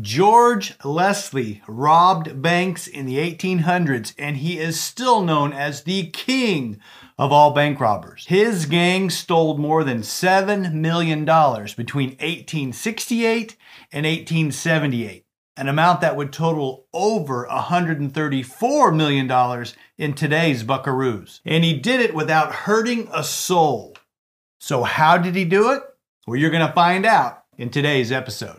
George Leslie robbed banks in the 1800s, and he is still known as the king of all bank robbers. His gang stole more than $7 million between 1868 and 1878, an amount that would total over $134 million in today's buckaroos. And he did it without hurting a soul. So, how did he do it? Well, you're going to find out in today's episode.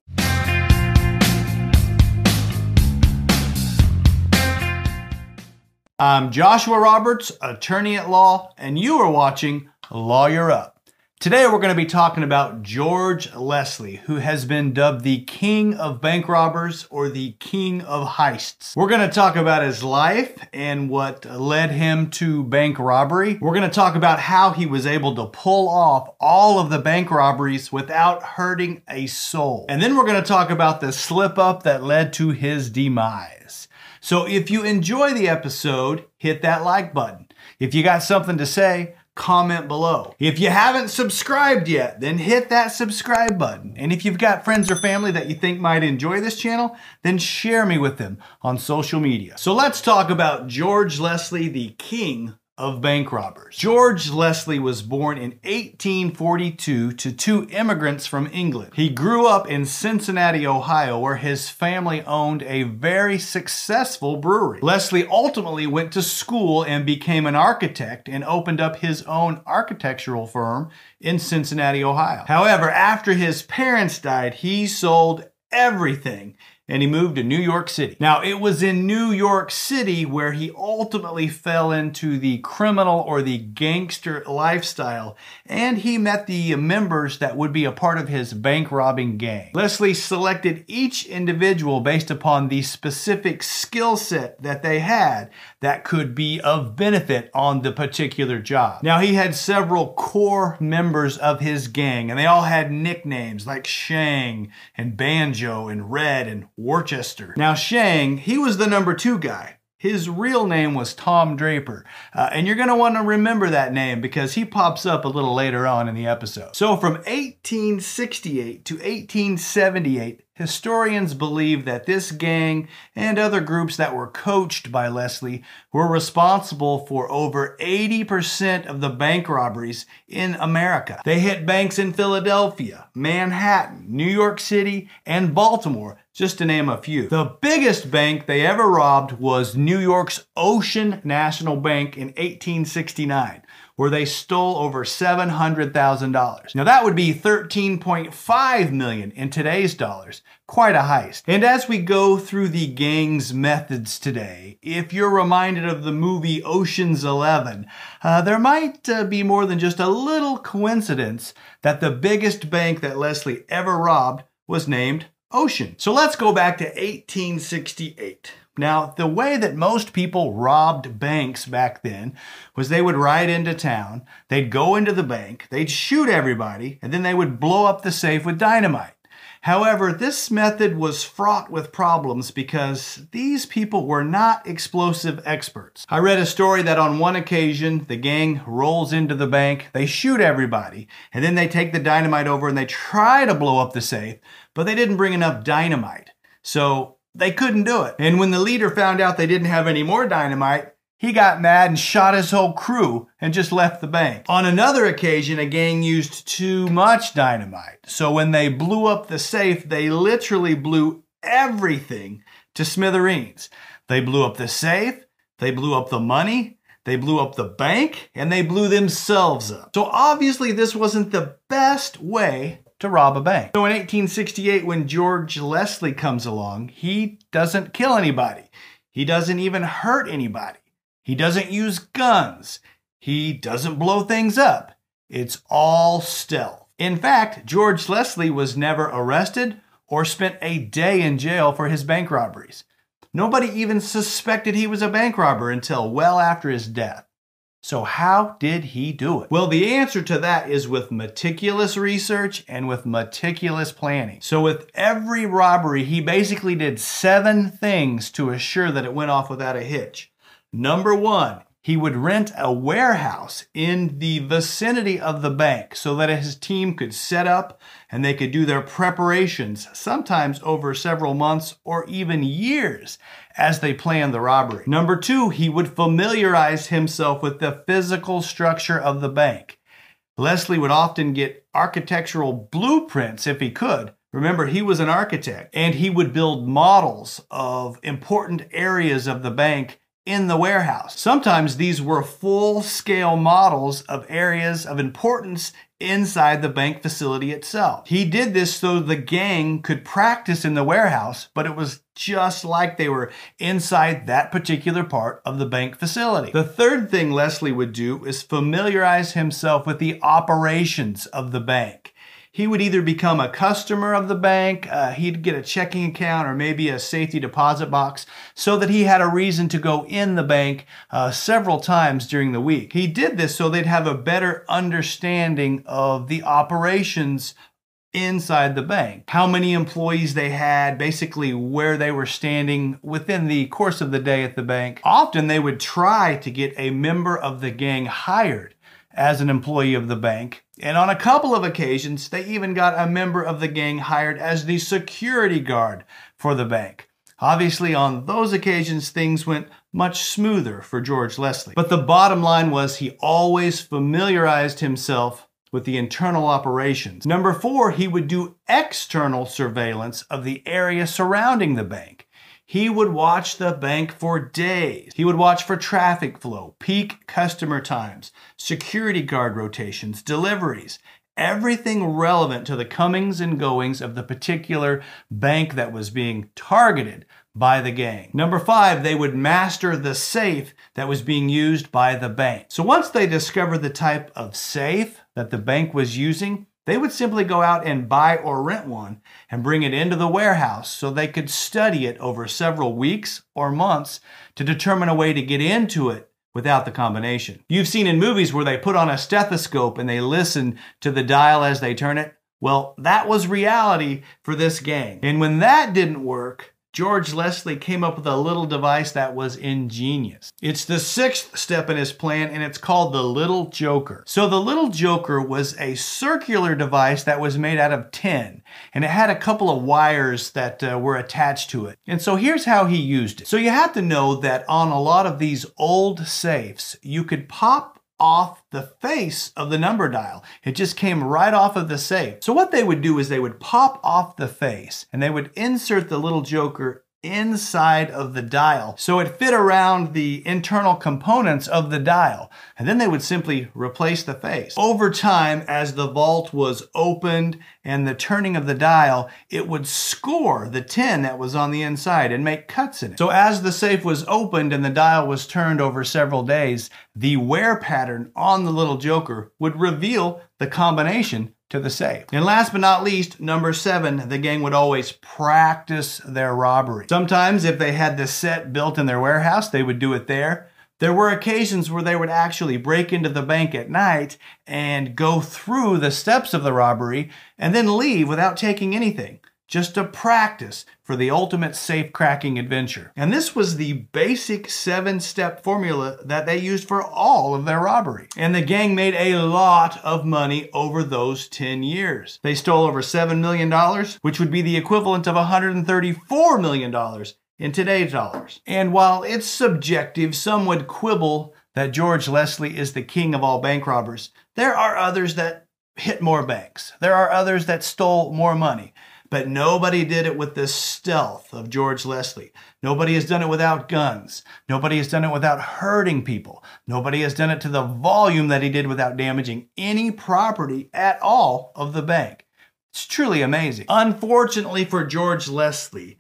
I'm Joshua Roberts, attorney at law, and you are watching Lawyer Up. Today we're going to be talking about George Leslie, who has been dubbed the king of bank robbers or the king of heists. We're going to talk about his life and what led him to bank robbery. We're going to talk about how he was able to pull off all of the bank robberies without hurting a soul. And then we're going to talk about the slip up that led to his demise. So if you enjoy the episode, hit that like button. If you got something to say, comment below. If you haven't subscribed yet, then hit that subscribe button. And if you've got friends or family that you think might enjoy this channel, then share me with them on social media. So let's talk about George Leslie, the king of bank robbers. George Leslie was born in 1842 to two immigrants from England. He grew up in Cincinnati, Ohio, where his family owned a very successful brewery. Leslie ultimately went to school and became an architect and opened up his own architectural firm in Cincinnati, Ohio. However, after his parents died, he sold everything and he moved to New York City. Now, it was in New York City where he ultimately fell into the criminal or the gangster lifestyle, and he met the members that would be a part of his bank robbing gang. Leslie selected each individual based upon the specific skill set that they had that could be of benefit on the particular job. Now, he had several core members of his gang, and they all had nicknames like Shang and Banjo and Red and Worcester. Now, Shang, he was the number two guy. His real name was Tom Draper, uh, and you're going to want to remember that name because he pops up a little later on in the episode. So, from 1868 to 1878, Historians believe that this gang and other groups that were coached by Leslie were responsible for over 80% of the bank robberies in America. They hit banks in Philadelphia, Manhattan, New York City, and Baltimore, just to name a few. The biggest bank they ever robbed was New York's Ocean National Bank in 1869 where they stole over $700,000. Now that would be 13.5 million in today's dollars. Quite a heist. And as we go through the gang's methods today, if you're reminded of the movie Ocean's 11, uh, there might uh, be more than just a little coincidence that the biggest bank that Leslie ever robbed was named Ocean. So let's go back to 1868. Now, the way that most people robbed banks back then was they would ride into town, they'd go into the bank, they'd shoot everybody, and then they would blow up the safe with dynamite. However, this method was fraught with problems because these people were not explosive experts. I read a story that on one occasion, the gang rolls into the bank, they shoot everybody, and then they take the dynamite over and they try to blow up the safe, but they didn't bring enough dynamite. So they couldn't do it. And when the leader found out they didn't have any more dynamite, he got mad and shot his whole crew and just left the bank. On another occasion, a gang used too much dynamite. So when they blew up the safe, they literally blew everything to smithereens. They blew up the safe, they blew up the money, they blew up the bank, and they blew themselves up. So obviously, this wasn't the best way to rob a bank. So in 1868, when George Leslie comes along, he doesn't kill anybody. He doesn't even hurt anybody. He doesn't use guns. He doesn't blow things up. It's all stealth. In fact, George Leslie was never arrested or spent a day in jail for his bank robberies. Nobody even suspected he was a bank robber until well after his death. So, how did he do it? Well, the answer to that is with meticulous research and with meticulous planning. So, with every robbery, he basically did seven things to assure that it went off without a hitch. Number one, he would rent a warehouse in the vicinity of the bank so that his team could set up and they could do their preparations, sometimes over several months or even years as they planned the robbery. Number two, he would familiarize himself with the physical structure of the bank. Leslie would often get architectural blueprints if he could. Remember, he was an architect and he would build models of important areas of the bank in the warehouse. Sometimes these were full scale models of areas of importance inside the bank facility itself. He did this so the gang could practice in the warehouse, but it was just like they were inside that particular part of the bank facility. The third thing Leslie would do is familiarize himself with the operations of the bank he would either become a customer of the bank, uh, he'd get a checking account, or maybe a safety deposit box so that he had a reason to go in the bank uh, several times during the week. He did this so they'd have a better understanding of the operations inside the bank, how many employees they had, basically where they were standing within the course of the day at the bank. Often they would try to get a member of the gang hired as an employee of the bank and on a couple of occasions, they even got a member of the gang hired as the security guard for the bank. Obviously, on those occasions, things went much smoother for George Leslie. But the bottom line was he always familiarized himself with the internal operations. Number four, he would do external surveillance of the area surrounding the bank. He would watch the bank for days. He would watch for traffic flow, peak customer times, security guard rotations, deliveries, everything relevant to the comings and goings of the particular bank that was being targeted by the gang. Number five, they would master the safe that was being used by the bank. So once they discovered the type of safe that the bank was using, they would simply go out and buy or rent one and bring it into the warehouse so they could study it over several weeks or months to determine a way to get into it without the combination. You've seen in movies where they put on a stethoscope and they listen to the dial as they turn it. Well, that was reality for this gang. And when that didn't work, George Leslie came up with a little device that was ingenious. It's the sixth step in his plan, and it's called the Little Joker. So, the Little Joker was a circular device that was made out of tin, and it had a couple of wires that uh, were attached to it. And so, here's how he used it. So, you have to know that on a lot of these old safes, you could pop off the face of the number dial. It just came right off of the safe. So what they would do is they would pop off the face and they would insert the little joker inside of the dial. So it fit around the internal components of the dial. And then they would simply replace the face. Over time, as the vault was opened and the turning of the dial, it would score the tin that was on the inside and make cuts in it. So as the safe was opened and the dial was turned over several days, the wear pattern on the little joker would reveal the combination to the safe. And last but not least, number seven, the gang would always practice their robbery. Sometimes, if they had the set built in their warehouse, they would do it there. There were occasions where they would actually break into the bank at night and go through the steps of the robbery and then leave without taking anything just a practice for the ultimate safe cracking adventure. And this was the basic seven step formula that they used for all of their robbery. And the gang made a lot of money over those 10 years. They stole over $7 million, which would be the equivalent of $134 million in today's dollars. And while it's subjective, some would quibble that George Leslie is the king of all bank robbers. There are others that hit more banks. There are others that stole more money. But nobody did it with the stealth of George Leslie. Nobody has done it without guns. Nobody has done it without hurting people. Nobody has done it to the volume that he did without damaging any property at all of the bank. It's truly amazing. Unfortunately for George Leslie,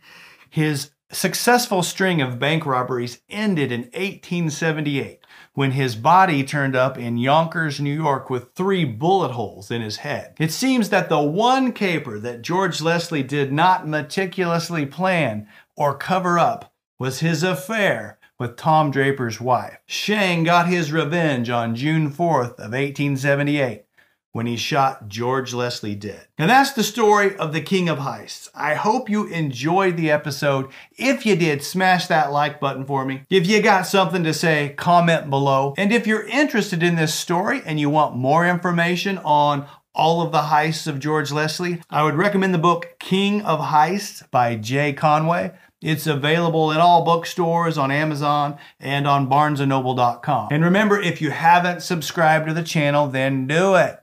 his successful string of bank robberies ended in 1878 when his body turned up in Yonkers, New York with three bullet holes in his head. It seems that the one caper that George Leslie did not meticulously plan or cover up was his affair with Tom Draper's wife. Shang got his revenge on June 4th of 1878 when he shot George Leslie dead. And that's the story of the King of Heists. I hope you enjoyed the episode. If you did, smash that like button for me. If you got something to say, comment below. And if you're interested in this story and you want more information on all of the heists of George Leslie, I would recommend the book King of Heists by Jay Conway. It's available in all bookstores, on Amazon, and on barnesandnoble.com. And remember, if you haven't subscribed to the channel, then do it.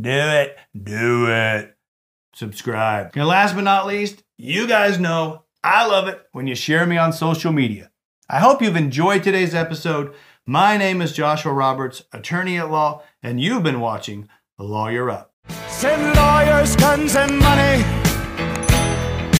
Do it. Do it. Subscribe. And last but not least, you guys know I love it when you share me on social media. I hope you've enjoyed today's episode. My name is Joshua Roberts, attorney at law, and you've been watching The Lawyer Up. Send lawyers, guns, and money